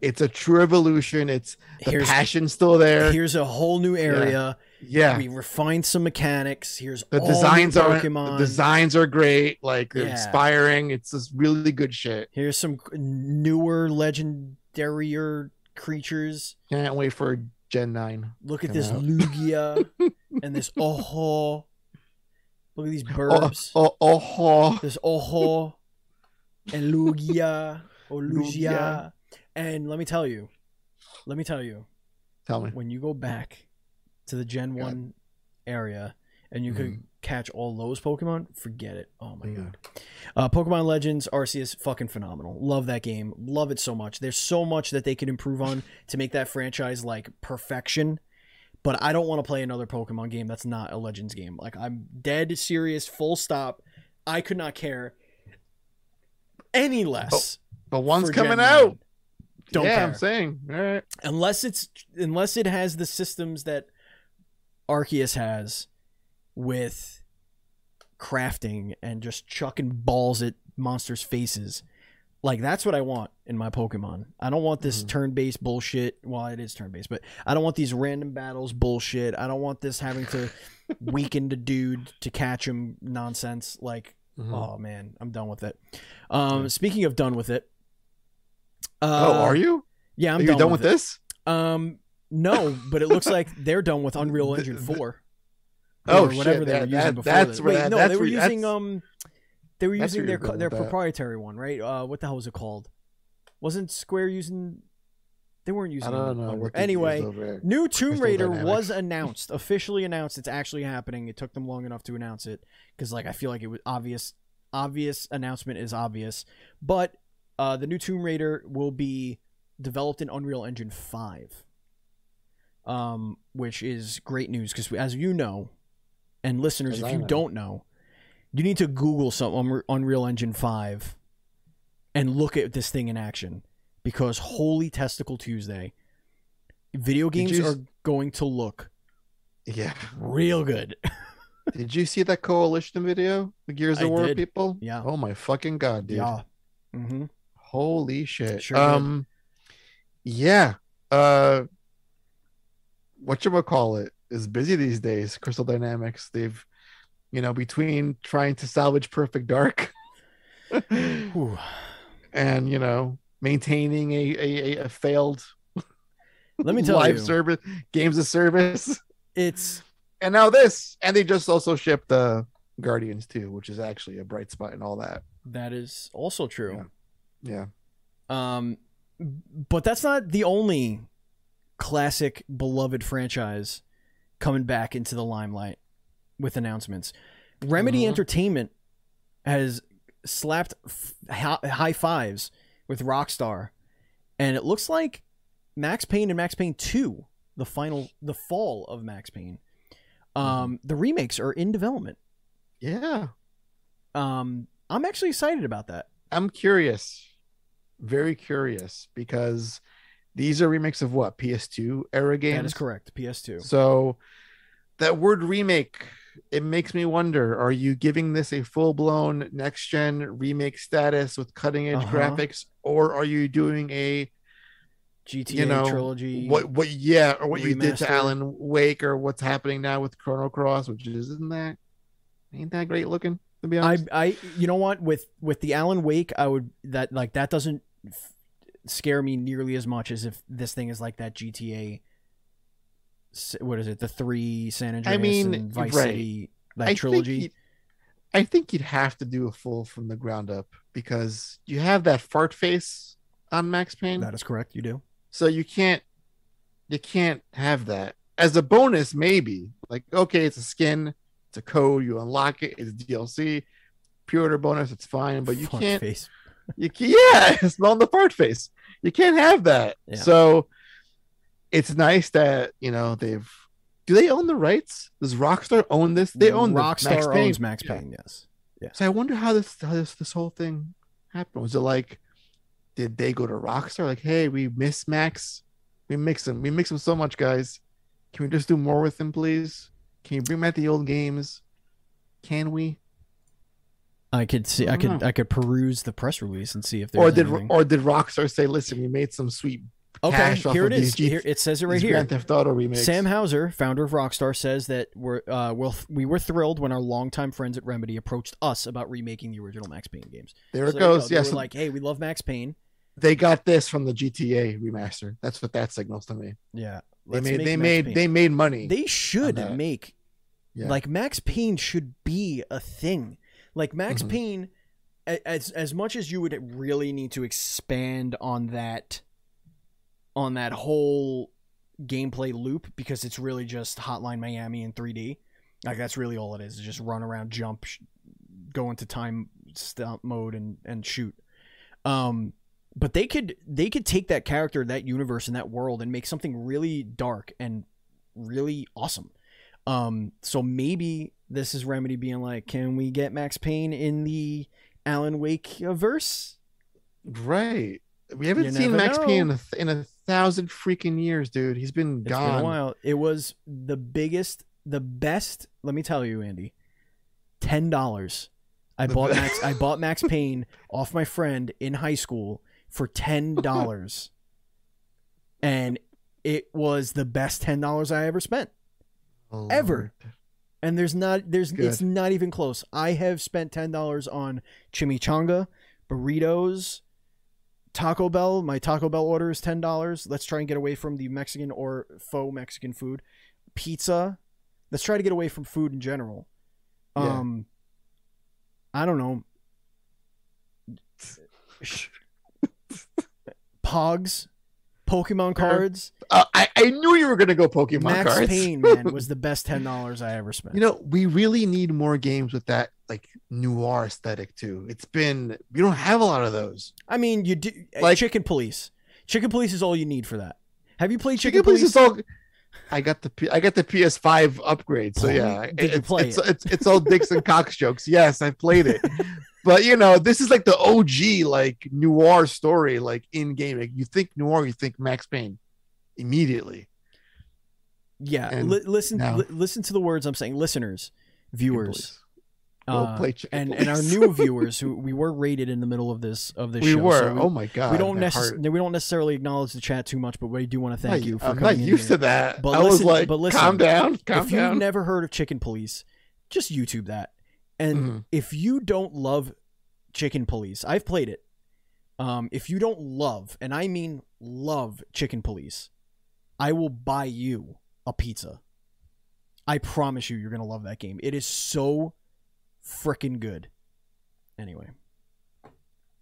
It's a true evolution. It's the Here's passion's still there. here's a whole new area. yeah. We refined some mechanics. Here's The designs are the designs are great. Like they're Yeah. inspiring. It's just really good shit. Here's some newer legendary creatures. Can't wait for Gen Nine. Look at this out. Lugia and this Ho-Oh. Look at these Oh, burbs. oh, oh, oh. This Ho-Oh and Lugia or Lugia. Lugia. And let me tell you, let me tell you, Tell me. when you go back to the Gen God. 1 area and you could Mhm. catch all those Pokemon, forget it. Oh my god. Uh, Pokemon Legends Arceus fucking phenomenal. Love that game. Love it so much. There's so much that they could improve on to make that franchise like perfection. But I don't want to play another Pokemon game that's not a Legends game. Like I'm dead serious, full stop. I could not care any less. But one's for Gen coming 9. out. Don't yeah, care I'm saying. All right. unless it's unless it has the systems that Arceus has with crafting and just chucking balls at monsters' faces. Like that's what I want in my Pokemon. I don't want this Mhm. turn-based bullshit. Well, it is turn-based, but I don't want these random battles bullshit. I don't want this having to weaken the dude to catch him nonsense. Like Mhm. Oh man, I'm done with it. Um, speaking of done with it. oh, Uh, are you? Yeah, I'm are done, done with, with this? Um, no, but it looks like they're done with Unreal Engine Four. Oh, or whatever shit, they that- were using that- before. that's that. where Wait, that- no, that's they were where- using um, they were using their their proprietary one, right? Uh, what the hell was it called? Wasn't Square using? They weren't using. I don't know. Unreal- What they used Anyway. New Tomb Raider Dynamics. was announced, officially announced. It's actually happening. It took them long enough to announce it because, like, I feel like it was obvious. Obvious announcement is obvious, but uh, the new Tomb Raider will be developed in Unreal Engine Five, um, which is great news because, as you know, and listeners, if you know. don't know, you need to Google some Unre- Unreal Engine Five and look at this thing in action because holy testicle Tuesday, video games you are going to look Yeah. real good. Did you see that coalition video? The Gears I of War did. people? Yeah. Oh my fucking god, dude. yeah. Mm-hmm. Holy shit. Sure did. um yeah. Uh what you call it is busy these days, Crystal Dynamics. They've you know, between trying to salvage Perfect Dark and you know, maintaining a a, a- failed Let me tell live you, service games of service. it's And now this. And they just also shipped the Guardians too, which is actually a bright spot and all that. that is also true. Yeah. Um, but that's not the only classic beloved franchise coming back into the limelight with announcements. Remedy Mhm. Entertainment has slapped f- high fives with Rockstar, and it looks like Max Payne and Max Payne Two, the final, the fall of Max Payne. Um, the remakes are in development. Yeah. Um, I'm actually excited about that. I'm curious, very curious, because these are remakes of what PS2 era games. That is correct. PS2. So that word remake, it makes me wonder: Are you giving this a full blown next gen remake status with cutting edge Uh-huh. graphics, or are you doing a GTA know, trilogy. what what yeah, or what you did to Alan Wake, or what's happening now with Chrono Cross, which is, isn't that ain't that great looking to be honest? I I you know what with with the Alan Wake I would that like that doesn't scare me nearly as much as if this thing is like that GTA. What is it? The three San Andreas I mean, and Vice right. City like I trilogy. Think I think you'd have to do a full from the ground up because you have that fart face on Max Payne, that is correct. You do. so you can't you can't have that as a bonus. Maybe like okay, it's a skin, it's a code, you unlock it, it's DLC, pre-order bonus, it's fine, but you Fuck can't face. you can, yeah, it's smell the fart face. You can't have that. Yeah. So it's nice that you know they've. Do they own the rights? Does Rockstar own this? They own the Rockstar Max Payne. owns Max Yeah. Payne. Yes. Yeah. So I wonder how this how this this whole thing happened. Was it like, did they go to Rockstar like, hey, we miss Max, we mix him, we mix him so much, guys. Can we just do more with him, please? Can you bring back the old games? Can we? I could see. I, I could. know. I could peruse the press release and see if there's Or did anything. or did Rockstar say, "Listen, we made some sweet okay, cash off here of it is. G- Here it says it right here. Grand Theft Auto remakes"? Sam Houser, founder of Rockstar, says that we're uh, we'll, we were thrilled when our longtime friends at Remedy approached us about remaking the original Max Payne games. there So it goes. go. Yes, were like, hey, we love Max Payne. they got this from the GTA remaster. That's what that signals to me. Yeah, They made they Max made Payne. they made money. They should make Yeah. like Max Payne should be a thing. Like Max Mhm. Payne, as as much as you would really need to expand on that, on that whole gameplay loop because it's really just Hotline Miami in 3D. Like that's really all it is. Is just run around, jump, sh- go into time stop mode and and shoot. Um, but they could they could take that character, that universe, and that world and make something really dark and really awesome. Um, so maybe this is Remedy being like, can we get Max Payne in the Alan Wake verse? right. We haven't You seen Max know. Payne in a, th- in a thousand freaking years, dude. He's been It's gone. been a while. It was the biggest, the best. Let me tell you, Andy, ten dollars. I The bought be- Max. I bought Max Payne off my friend in high school for ten dollars, and it was the best ten dollars I ever spent. Oh, Ever. Lord. And there's not there's Good. it's not even close. I have spent ten dollars on chimichanga, burritos, Taco Bell. My Taco Bell order is ten dollars. Let's try and get away from the Mexican or faux Mexican food. Pizza. Let's try to get away from food in general. Yeah. Um I don't know. Pogs, Pokemon cards. Uh, I, I knew you were gonna go Pokemon Max cards. Payne, man, was the best ten dollars I ever spent. you know, we really need more games with that like noir aesthetic too. It's been you don't have a lot of those. I mean, you do Like- like Chicken Police. Chicken Police is all you need for that. Have you played Chicken, Chicken Police Police? is all. I got the P- I got the PS5 upgrade, so yeah, Did you it's, play it's, it? it's it's all dicks and cocks jokes. Yes, I played it, but you know, this is like the OG like noir story, like in game. Like, you think noir, you think Max Payne immediately. yeah, li- listen, now- li- listen to the words I'm saying, listeners, viewers, uh, play Chicken and and our new viewers who we were rated in the middle of this of this show. we show. were. so we, oh my god, we don't that necess- heart- we don't necessarily acknowledge the chat too much, but we do want to thank you for I'm coming not used here. to that. But I was listen- like, but listen, calm down, calm if you've never heard of Chicken Police, just YouTube that. And Mhm. if you don't love Chicken Police, I've played it. Um, if you don't love, and I mean love Chicken Police, I will buy you a pizza. I promise you, you're gonna love that game. It is so freaking good. Anyway,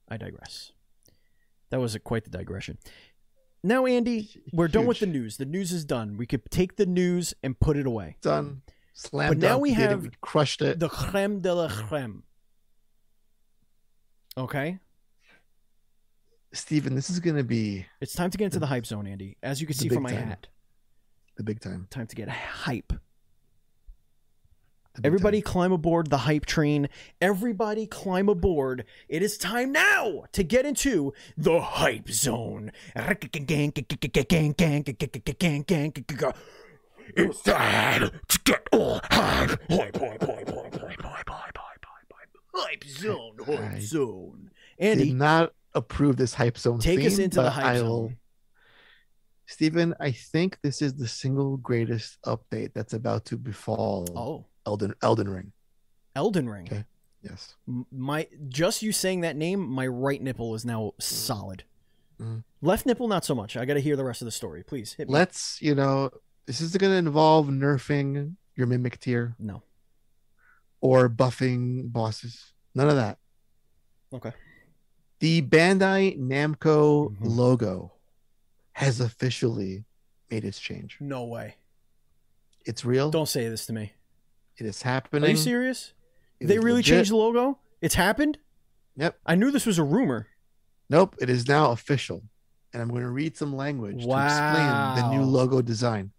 I digress. That was a, quite the digression. Now, Andy, we're done with the news. The news is done. We could take the news and put it away. done. Slam But now we it, have we crushed it. The creme de la creme. Okay, Steven, this is gonna be it's time to get into the hype zone, Andy. As you can see from my time. hat, the big time. time to get hype. Everybody time. climb aboard the hype train. Everybody climb aboard. It is time now to get into the hype zone. It's time to get all hype. Hype, hype, hype, hype, hype, hype, hype, hype, hype, hype. Hype zone, hype I zone. did not approve this hype zone. take us into the but hype I'll- zone. Stephen, I think this is the single greatest update that's about to befall Oh, Elden Elden Ring. Elden Ring. Okay. Yes. My just you saying that name, my right nipple is now solid. Mhm. Left nipple, not so much. I got to hear the rest of the story. Please hit me. Let's, you know, this is going to involve nerfing your mimic tier no. or buffing bosses. None of that. Okay. The Bandai Namco Mhm. logo has officially made its change. No way. It's real. Don't say this to me. It is happening. Are you serious? It they really legit. changed the logo? It's happened? Yep. I knew this was a rumor. Nope, it is now official. And I'm going to read some language to explain the new logo design.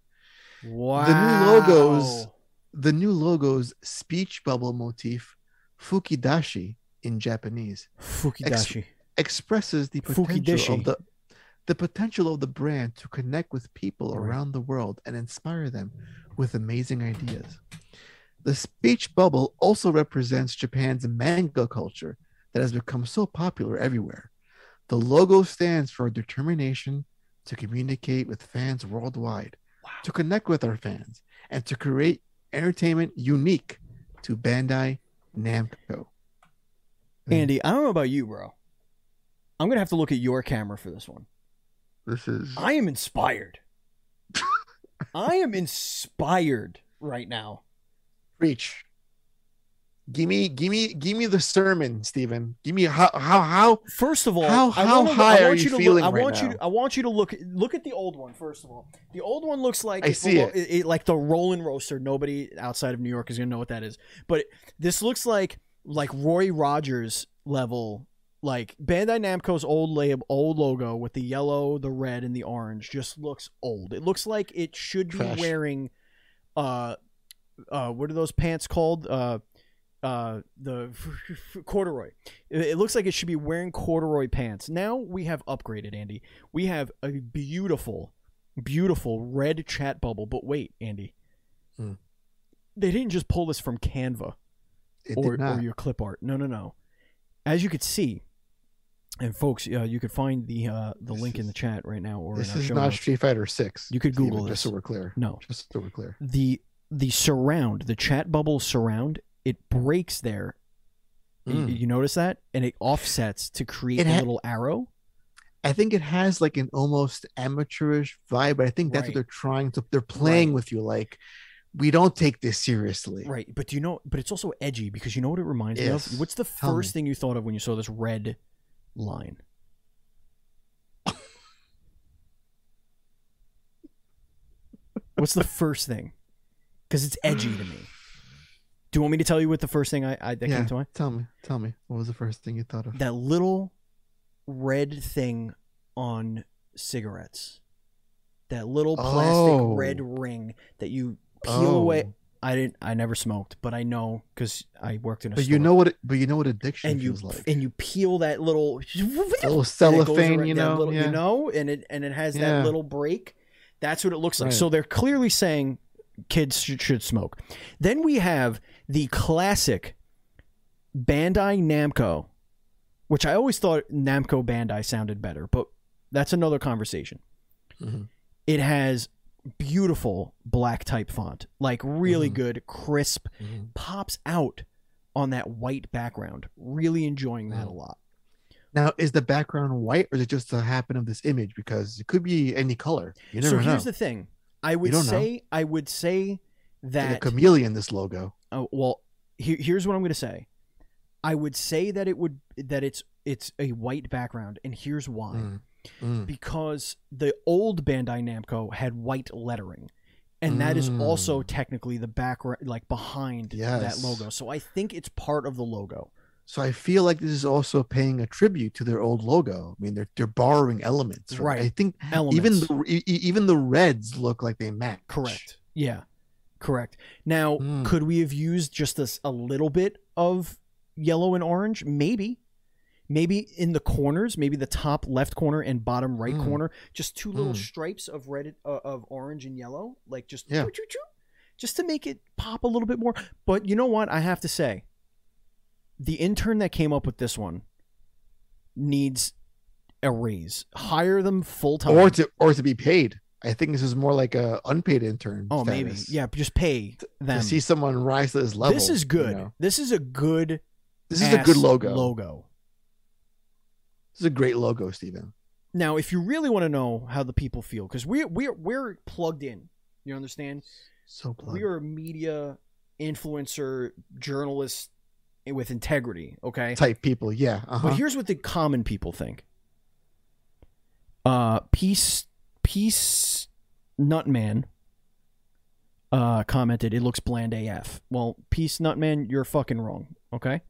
Wow. The new logos- The new logo's speech bubble motif, Fukidashi in Japanese, Fukidashi. expresses the potential Fukidashi. of the the potential of the brand to connect with people Right. around the world and inspire them with amazing ideas. The speech bubble also represents Japan's manga culture that has become so popular everywhere. The logo stands for determination to communicate with fans worldwide. To connect with our fans, and to create entertainment unique to Bandai Namco. Andy, I don't know about you, bro. I'm gonna have to look at your camera for this one. This is I am inspired. I am inspired right now. Preach. Give me, give me, give me the sermon, Stephen. Give me how, how, how. First of all, How- I how wanna- high are you to feeling look, I right want you. now? To, I want you to look look at the old one first of all. The old one looks like I see belo- it. it- like the Roland Roaster. Nobody outside of New York is gonna know what that is. But this looks like like Roy Rogers level. Like Bandai Namco's old lab, old logo with the yellow, the red, and the orange just looks old. It looks like it should be Trash. wearing, uh, uh, what are those pants called? Uh, uh, the corduroy. It, looks like it should be wearing corduroy pants. Now we have upgraded, Andy. We have a beautiful, beautiful red chat bubble. But wait, Andy, Hmm. they didn't just pull this from Canva or, or your clip art. No, no, no. As you could see, and folks, uh, you could find the uh, the This link in the chat right now or this is show not notes. Street Fighter Six. You could Google just this. so we're clear. No, Just so we're clear. the the surround, the chat bubble surround, it breaks there. Mm. You, notice that, and it offsets to create It a little arrow. I think it has like an almost amateurish vibe, but I think that's Right. what they're trying to. They're playing Right. with you, like we don't take this seriously. Right, but do you know? But it's also edgy because you know what it reminds me of. What's the Tell first me. thing you thought of when you saw this red line? What's the first thing? Because it's edgy to me. Do you want me to tell you what the first thing I, I that Yeah. came to mind? Tell me, tell me, what was the first thing you thought of? That little red thing on cigarettes. That little plastic Oh. red ring that you peel oh. away. Oh. I didn't. I never smoked, but I know because I worked in a But store. you know what? It, but you know what addiction and you feels like. and you peel that little little and it goes cellophane, around you know. little- yeah. you know, and it and it has Yeah. that little break. That's what it looks like. Right. So they're clearly saying kids should, should smoke. Then we have the classic Bandai Namco, which I always thought Namco Bandai sounded better, but that's another conversation. Mhm. It has beautiful black type font, like really Mhm. good, crisp, Mhm. pops out on that white background. Really enjoying that a lot. Now, is the background white, or is it just a happen of this image? Because it could be any color. You So never know. here's the thing. I would don't know. say I would say that like a chameleon. This logo. oh, well here, here's what I'm going to say. I would say that it would that it's it's a white background and here's why. Mm. Mm. Because the old Bandai Namco had white lettering. And that is also Mm. technically the background like behind that logo. So I think it's part of the logo. So I feel like this is also paying a tribute to their old logo. I mean, they're they're borrowing elements. From, Right. I think Elements. even the even the reds look like they match. Correct. Yeah. Correct. Now, Mm. could we have used just this a little bit of yellow and orange? Maybe. Maybe in the corners, maybe the top left corner and bottom right Mm. corner, just two little Mm. stripes of red uh, of orange and yellow, like just Yeah. just to make it pop a little bit more. But you know what? I have to say, the intern that came up with this one needs a raise. Hire them full time. Or to or to be paid. I think this is more like a unpaid intern. oh, maybe. Yeah, just pay them. To see someone rise to this level. this is you good. know. This is a good. This is a good logo. Logo. This is a great logo, Steven. Now, if you really want to know how the people feel, because we're we're we're plugged in. You understand? So plugged. We are a media influencer journalist with integrity. Okay. type people. Yeah. Uh-huh. But here's what the common people think. Uh, peace, peace, nutman. Uh, commented, it looks bland AF. Well, peace, nutman, you're fucking wrong. Okay.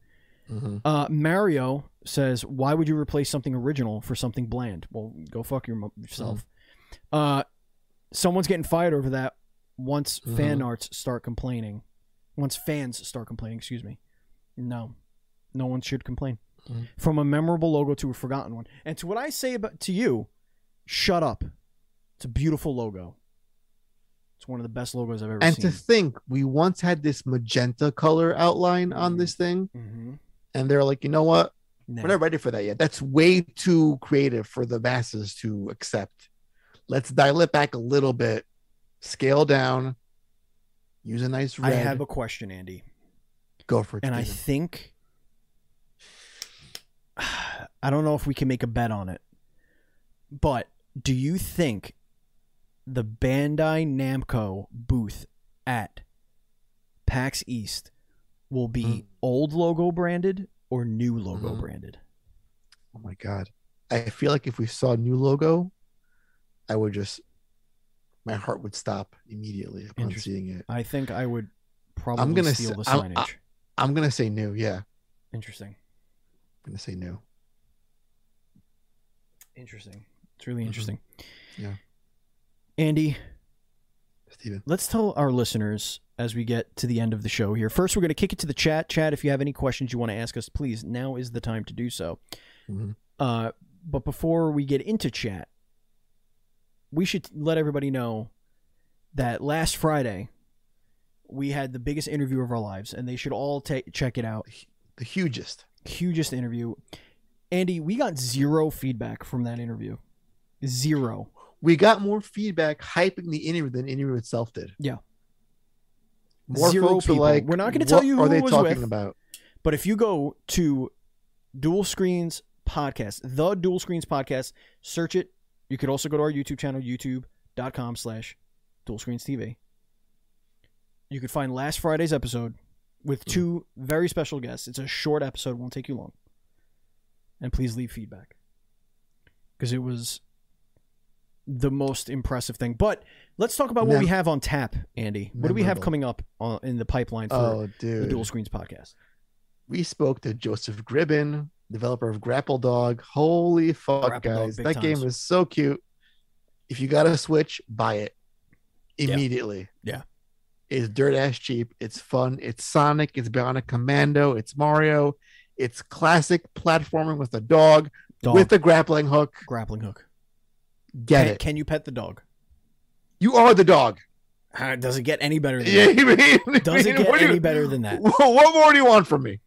Mhm. Uh, Mario says, "Why would you replace something original for something bland?" Well, go fuck yourself. Uh, someone's getting fired over that. Once fan arts start complaining, once fans start complaining, excuse me. No, no one should complain. Mhm. From a memorable logo to a forgotten one, and to what I say about to you, shut up. It's a beautiful logo. It's one of the best logos I've ever And seen. to think, we once had this magenta color outline on Mhm. this thing, mm-hmm. and they're like, you know what? We're not ready for that yet. That's way too creative for the masses to accept. Let's dial it back a little bit, scale down, use a nice I have a question, Andy, go for it. and I think I don't know if we can make a bet on it, but do you think the Bandai Namco booth at PAX East will be Mm. old logo branded or new logo Mhm. branded? oh my god, I feel like if we saw a new logo, I would just my heart would stop immediately upon seeing it. I think I would probably gonna steal the I'm- signage. I'm gonna say new. Yeah, Interesting. I'm gonna say new. Interesting. It's really Mhm. interesting. Yeah. Andy, Steven. let's tell our listeners as we get to the end of the show here. First, we're going to kick it to the chat. Chat, if you have any questions you want to ask us, please, now is the time to do so. Mhm. Uh, but before we get into chat, we should let everybody know that last Friday we had the biggest interview of our lives, and they should all ta- check it out. The hugest. Hugest interview. Andy, we got zero feedback from that interview. Zero. We got more feedback hyping the interview than the interview itself did. Yeah. More Zero folks people. were like, We're not gonna tell "What you are who they it was talking with." about? But if you go to Dual Screens Podcast, the Dual Screens Podcast, search it. You could also go to our YouTube channel, youtube.com slash Dual Screens TV. You could find last Friday's episode with Hmm. two very special guests. It's a short episode, won't take you long. And please leave feedback. Because it was the most impressive thing. But let's talk about what Mem- we have on tap, Andy. What do we have coming up uh, in the pipeline for Oh, the. Dual Screens Podcast? we spoke to Joseph Gribben, developer of Grapple Dog. Holy fuck, Grapple guys. big that times. game is so cute. If you got a Switch, buy it Yeah. immediately. Yeah. It's dirt ass cheap. It's fun. It's Sonic. It's Bionic Commando. It's Mario. It's classic platforming with a dog, Dog. with a grappling hook. grappling hook. Get Can, it. can you pet the dog? You are the dog. Uh, Does it get any better than Yeah, that? I mean, Does it get what any you- better than that? What more do you want from me?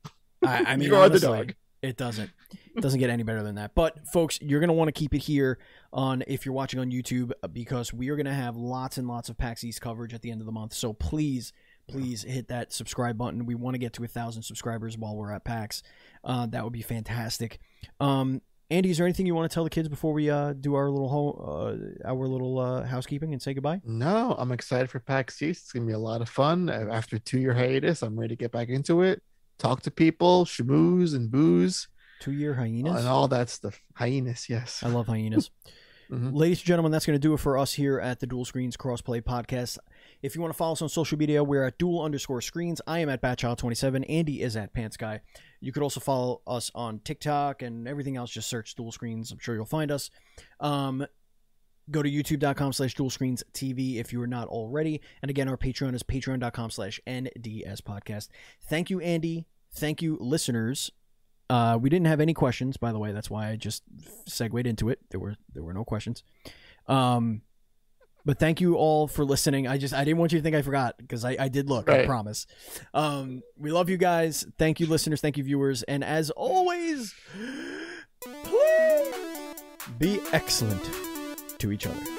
I, I mean, you are the dog. It doesn't. It doesn't get any better than that. But folks, you're gonna want to keep it here on if you're watching on YouTube uh, because we are gonna have lots and lots of PAX East coverage at the end of the month. So please, please hit that subscribe button. We want to get to a thousand subscribers while we're at PAX. Uh, that would be fantastic. Um, Andy, is there anything you want to tell the kids before we uh, do our little ho- uh, our little uh, housekeeping and say goodbye? No, I'm excited for PAX East. It's gonna be a lot of fun. After two year hiatus, I'm ready to get back into it. Talk to people, schmooze and booze, Two year hyenas. and all that stuff. Hyenas, yes. I love hyenas. Mhm. Ladies and gentlemen, that's going to do it for us here at the Dual Screens Crossplay Podcast. If you want to follow us on social media, we're at dual underscore screens. I am at Batchild27. Andy is at Pants Guy. You could also follow us on TikTok and everything else. Just search Dual Screens. I'm sure you'll find us. Um, go to youtube.com slash dual screens TV if you are not already. And again, our Patreon is patreon.com slash NDS podcast. Thank you, Andy. Thank you, listeners. Uh, we didn't have any questions, by the way. That's why I just segued into it. There were there were no questions. Um, but thank you all for listening. I just I didn't want you to think I forgot because I, I did look. I promise. Um, we love you guys. Thank you, listeners. Thank you, viewers. And as always, please be excellent to each other.